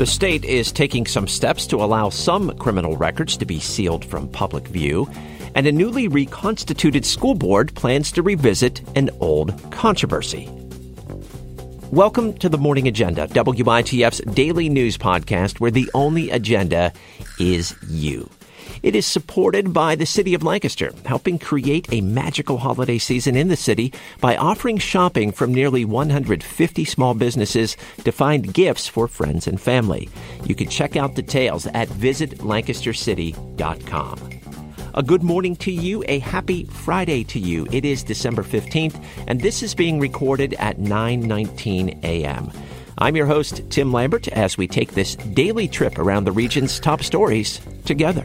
The state is taking some steps to allow some criminal records to be sealed from public view, and a newly reconstituted school board plans to revisit an old controversy. Welcome to the Morning Agenda, WITF's daily news podcast where the only agenda is you. It is supported by the City of Lancaster, helping create a magical holiday season in the city by offering shopping from nearly 150 small businesses to find gifts for friends and family. You can check out details at visitlancastercity.com. A good morning to you, a happy Friday to you. It is December 15th, and this is being recorded at 9:19 a.m. I'm your host, Tim Lambert, as we take this daily trip around the region's top stories together.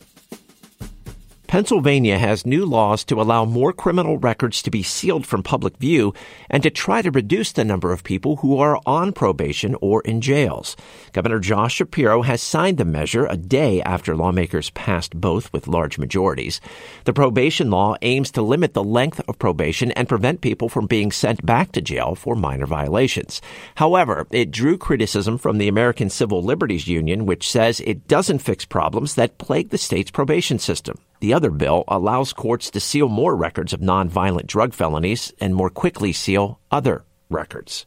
Pennsylvania has new laws to allow more criminal records to be sealed from public view and to try to reduce the number of people who are on probation or in jails. Governor Josh Shapiro has signed the measure a day after lawmakers passed both with large majorities. The probation law aims to limit the length of probation and prevent people from being sent back to jail for minor violations. However, it drew criticism from the American Civil Liberties Union, which says it doesn't fix problems that plague the state's probation system. The other bill allows courts to seal more records of nonviolent drug felonies and more quickly seal other records.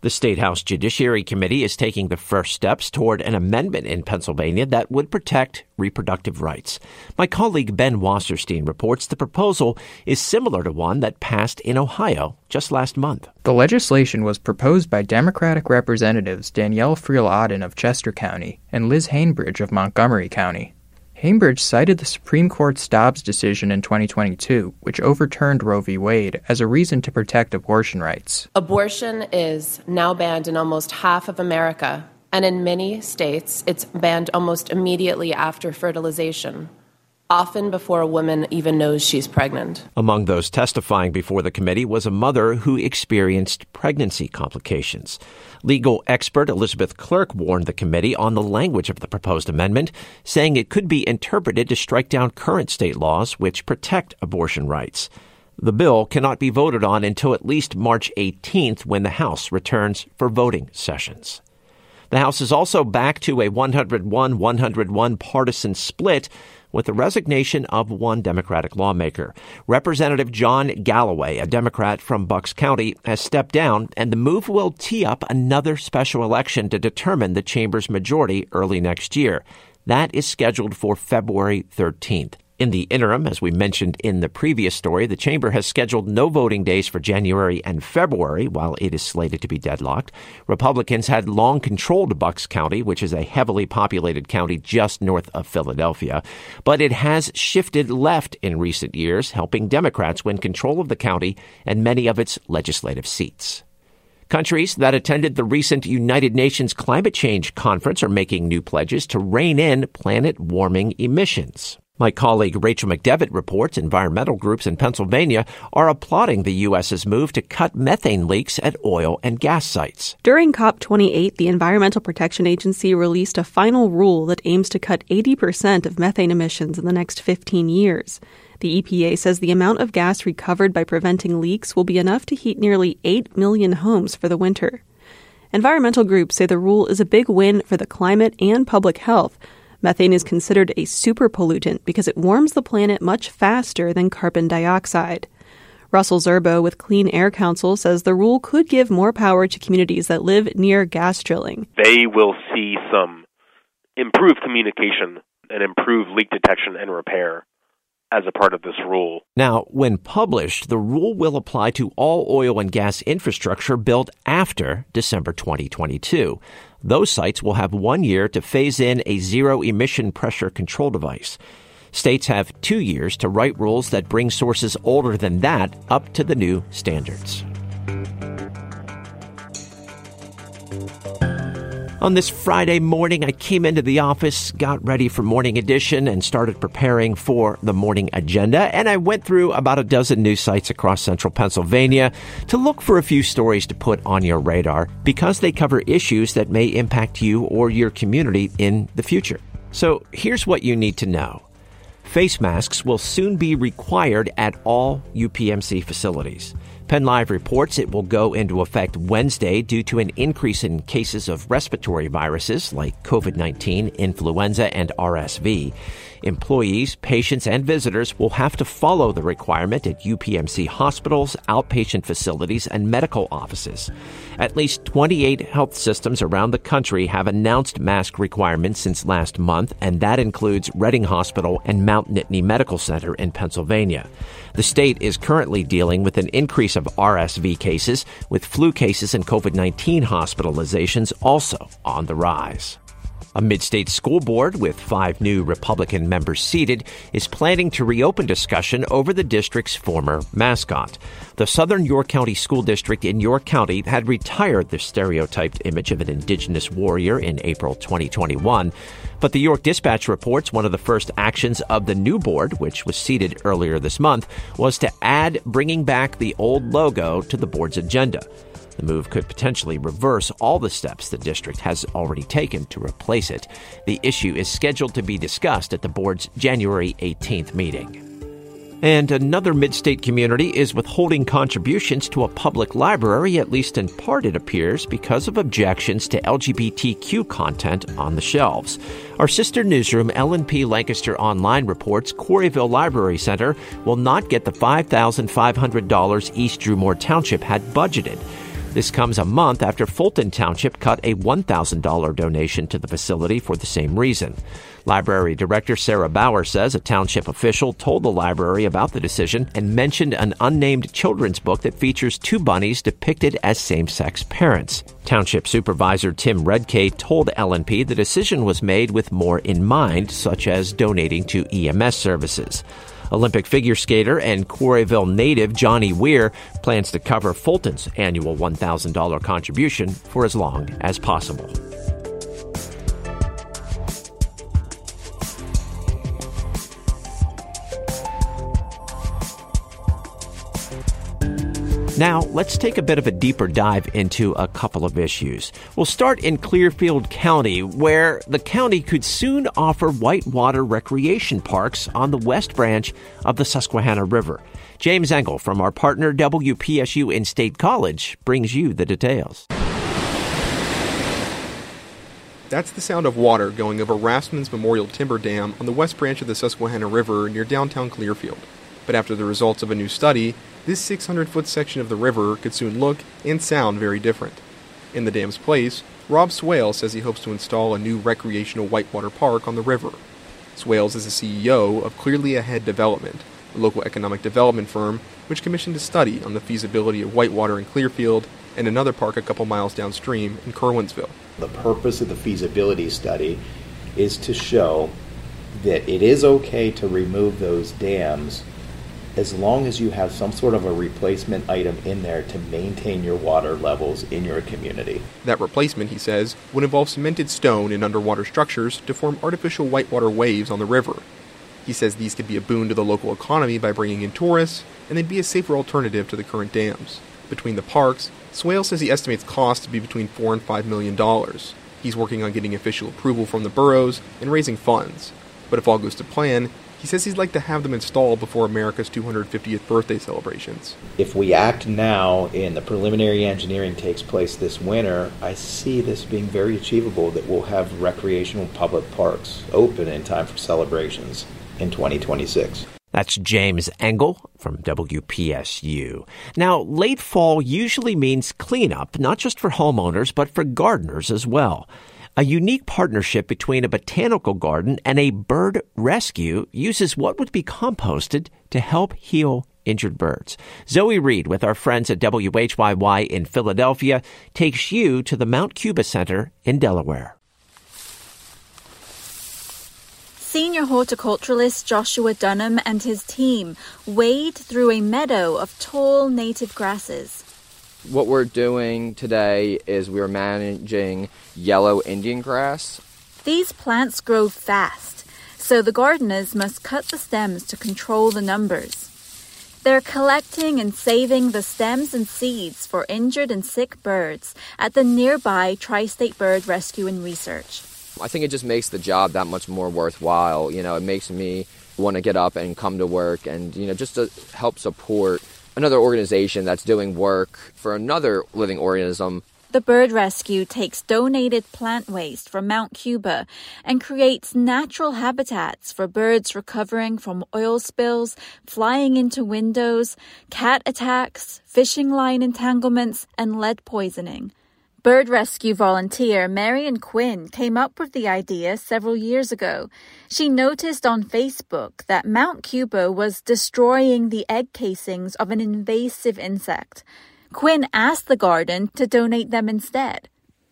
The State House Judiciary Committee is taking the first steps toward an amendment in Pennsylvania that would protect reproductive rights. My colleague Ben Wasserstein reports the proposal is similar to one that passed in Ohio just last month. The legislation was proposed by Democratic Representatives Danielle Friel Otten of Chester County and Liz Hanbidge of Montgomery County. Hanbidge cited the Supreme Court's Dobbs decision in 2022, which overturned Roe v. Wade, as a reason to protect abortion rights. Abortion is now banned in almost half of America, and in many states, it's banned almost immediately after fertilization often before a woman even knows she's pregnant. Among those testifying before the committee was a mother who experienced pregnancy complications. Legal expert Elizabeth Clerk warned the committee on the language of the proposed amendment, saying it could be interpreted to strike down current state laws which protect abortion rights. The bill cannot be voted on until at least March 18th when the House returns for voting sessions. The House is also back to a 101 101 partisan split with the resignation of one Democratic lawmaker. Representative John Galloway, a Democrat from Bucks County, has stepped down, and the move will tee up another special election to determine the chamber's majority early next year. That is scheduled for February 13th. In the interim, as we mentioned in the previous story, the chamber has scheduled no voting days for January and February while it is slated to be deadlocked. Republicans had long controlled Bucks County, which is a heavily populated county just north of Philadelphia, but it has shifted left in recent years, helping Democrats win control of the county and many of its legislative seats. Countries that attended the recent United Nations Climate Change Conference are making new pledges to rein in planet warming emissions. My colleague Rachel McDevitt reports environmental groups in Pennsylvania are applauding the U.S.'s move to cut methane leaks at oil and gas sites. During COP28, the Environmental Protection Agency released a final rule that aims to cut 80% of methane emissions in the next 15 years. The EPA says the amount of gas recovered by preventing leaks will be enough to heat nearly 8 million homes for the winter. Environmental groups say the rule is a big win for the climate and public health Methane is considered a super pollutant because it warms the planet much faster than carbon dioxide. Russell Zerbo with Clean Air Council says the rule could give more power to communities that live near gas drilling. They will see some improved communication and improved leak detection and repair as a part of this rule. Now, when published, the rule will apply to all oil and gas infrastructure built after December 2022. Those sites will have one year to phase in a zero emission pressure control device. States have two years to write rules that bring sources older than that up to the new standards. On this Friday morning, I came into the office, got ready for morning edition, and started preparing for the morning agenda. And I went through about a dozen news sites across central Pennsylvania to look for a few stories to put on your radar because they cover issues that may impact you or your community in the future. So here's what you need to know. Face masks will soon be required at all UPMC facilities. PennLive reports it will go into effect Wednesday due to an increase in cases of respiratory viruses like COVID 19, influenza, and RSV. Employees, patients, and visitors will have to follow the requirement at UPMC hospitals, outpatient facilities, and medical offices. At least 28 health systems around the country have announced mask requirements since last month, and that includes Reading Hospital and Mount Nittany Medical Center in Pennsylvania. The state is currently dealing with an increase of RSV cases, with flu cases and COVID 19 hospitalizations also on the rise. A mid-state school board with five new Republican members seated is planning to reopen discussion over the district's former mascot. The Southern York County School District in York County had retired the stereotyped image of an indigenous warrior in April 2021. But the York Dispatch reports one of the first actions of the new board, which was seated earlier this month, was to add bringing back the old logo to the board's agenda. The move could potentially reverse all the steps the district has already taken to replace it. The issue is scheduled to be discussed at the board's January 18th meeting. And another mid state community is withholding contributions to a public library, at least in part, it appears, because of objections to LGBTQ content on the shelves. Our sister newsroom, LNP Lancaster Online, reports Quarryville Library Center will not get the $5,500 East Drumore Township had budgeted. This comes a month after Fulton Township cut a $1,000 donation to the facility for the same reason. Library Director Sarah Bauer says a township official told the library about the decision and mentioned an unnamed children's book that features two bunnies depicted as same sex parents. Township Supervisor Tim Redkay told LNP the decision was made with more in mind, such as donating to EMS services. Olympic figure skater and Quarryville native Johnny Weir plans to cover Fulton's annual $1,000 contribution for as long as possible. Now, let's take a bit of a deeper dive into a couple of issues. We'll start in Clearfield County, where the county could soon offer whitewater recreation parks on the west branch of the Susquehanna River. James Engel from our partner WPSU in State College brings you the details. That's the sound of water going over Rassman's Memorial Timber Dam on the west branch of the Susquehanna River near downtown Clearfield. But after the results of a new study, this 600 foot section of the river could soon look and sound very different. In the dam's place, Rob Swales says he hopes to install a new recreational whitewater park on the river. Swales is the CEO of Clearly Ahead Development, a local economic development firm which commissioned a study on the feasibility of whitewater in Clearfield and another park a couple miles downstream in Curwensville. The purpose of the feasibility study is to show that it is okay to remove those dams as long as you have some sort of a replacement item in there to maintain your water levels in your community. That replacement, he says, would involve cemented stone in underwater structures to form artificial whitewater waves on the river. He says these could be a boon to the local economy by bringing in tourists, and they'd be a safer alternative to the current dams. Between the parks, Swale says he estimates costs to be between four and five million dollars. He's working on getting official approval from the boroughs and raising funds. But if all goes to plan, he says he'd like to have them installed before America's 250th birthday celebrations. If we act now and the preliminary engineering takes place this winter, I see this being very achievable that we'll have recreational public parks open in time for celebrations in 2026. That's James Engel from WPSU. Now, late fall usually means cleanup, not just for homeowners, but for gardeners as well. A unique partnership between a botanical garden and a bird rescue uses what would be composted to help heal injured birds. Zoe Reed, with our friends at WHYY in Philadelphia, takes you to the Mount Cuba Center in Delaware. Senior horticulturalist Joshua Dunham and his team wade through a meadow of tall native grasses. What we're doing today is we're managing yellow Indian grass. These plants grow fast, so the gardeners must cut the stems to control the numbers. They're collecting and saving the stems and seeds for injured and sick birds at the nearby Tri State Bird Rescue and Research. I think it just makes the job that much more worthwhile. You know, it makes me want to get up and come to work and, you know, just to help support another organization that's doing work for another living organism the bird rescue takes donated plant waste from Mount Cuba and creates natural habitats for birds recovering from oil spills, flying into windows, cat attacks, fishing line entanglements, and lead poisoning. Bird rescue volunteer Marion Quinn came up with the idea several years ago. She noticed on Facebook that Mount Cuba was destroying the egg casings of an invasive insect. Quinn asked the garden to donate them instead.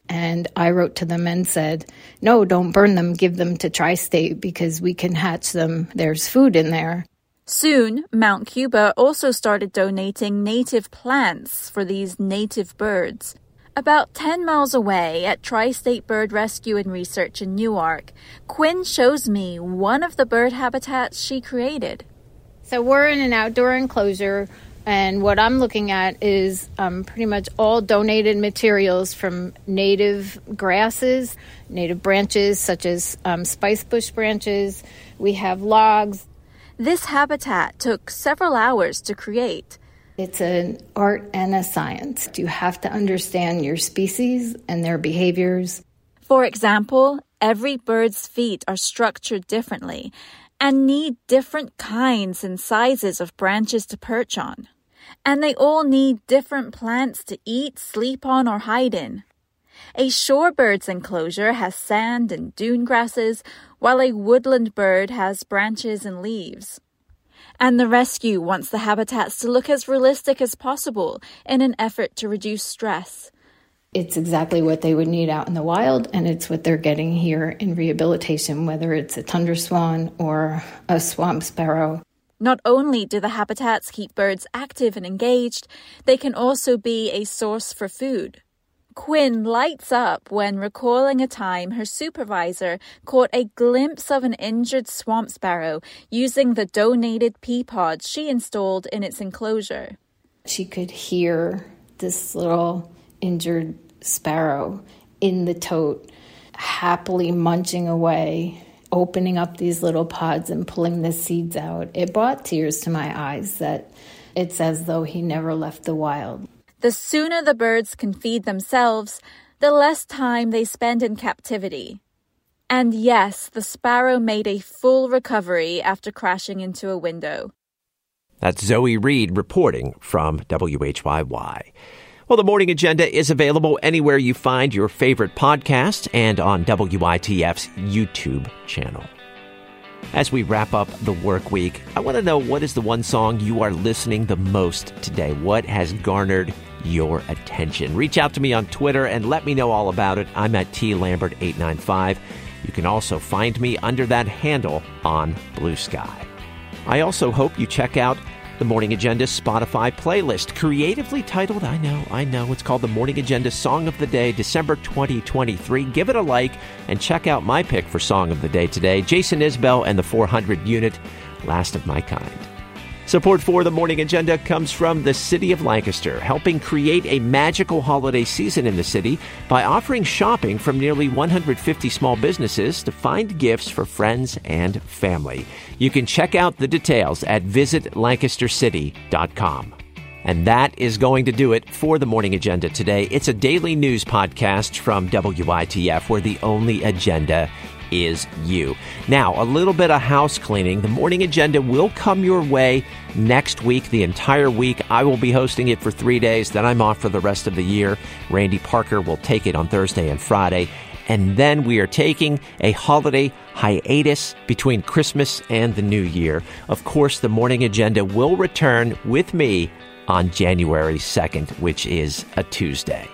And I wrote to them and said, no, don't burn them, give them to Tri State because we can hatch them. There's food in there. Soon, Mount Cuba also started donating native plants for these native birds. About 10 miles away at Tri State Bird Rescue and Research in Newark, Quinn shows me one of the bird habitats she created. So we're in an outdoor enclosure and what I'm looking at is um, pretty much all donated materials from native grasses, native branches such as um, spice bush branches. We have logs. This habitat took several hours to create. It's an art and a science. You have to understand your species and their behaviors. For example, every bird's feet are structured differently, and need different kinds and sizes of branches to perch on. And they all need different plants to eat, sleep on, or hide in. A shorebird's enclosure has sand and dune grasses, while a woodland bird has branches and leaves. And the rescue wants the habitats to look as realistic as possible in an effort to reduce stress. It's exactly what they would need out in the wild, and it's what they're getting here in rehabilitation, whether it's a tundra swan or a swamp sparrow. Not only do the habitats keep birds active and engaged, they can also be a source for food. Quinn lights up when recalling a time her supervisor caught a glimpse of an injured swamp sparrow using the donated pea pods she installed in its enclosure. She could hear this little injured sparrow in the tote, happily munching away, opening up these little pods and pulling the seeds out. It brought tears to my eyes that it's as though he never left the wild. The sooner the birds can feed themselves, the less time they spend in captivity. And yes, the sparrow made a full recovery after crashing into a window. That's Zoe Reed reporting from WHYY. Well, the morning agenda is available anywhere you find your favorite podcast and on WITF's YouTube channel. As we wrap up the work week, I want to know what is the one song you are listening the most today? What has garnered your attention? Reach out to me on Twitter and let me know all about it. I'm at T Lambert 895. You can also find me under that handle on Blue Sky. I also hope you check out the Morning Agenda Spotify playlist, creatively titled, I know, I know, it's called the Morning Agenda Song of the Day, December 2023. Give it a like and check out my pick for Song of the Day today Jason Isbell and the 400 Unit, Last of My Kind. Support for the morning agenda comes from the City of Lancaster, helping create a magical holiday season in the city by offering shopping from nearly 150 small businesses to find gifts for friends and family. You can check out the details at visitlancastercity.com. And that is going to do it for the morning agenda today. It's a daily news podcast from WITF where the only agenda is you. Now, a little bit of house cleaning. The morning agenda will come your way next week, the entire week. I will be hosting it for three days. Then I'm off for the rest of the year. Randy Parker will take it on Thursday and Friday. And then we are taking a holiday hiatus between Christmas and the New Year. Of course, the morning agenda will return with me on January 2nd, which is a Tuesday.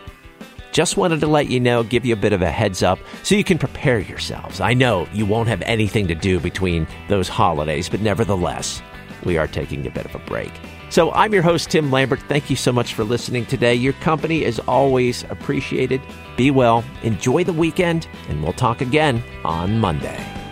Just wanted to let you know, give you a bit of a heads up so you can prepare yourselves. I know you won't have anything to do between those holidays, but nevertheless, we are taking a bit of a break. So I'm your host, Tim Lambert. Thank you so much for listening today. Your company is always appreciated. Be well, enjoy the weekend, and we'll talk again on Monday.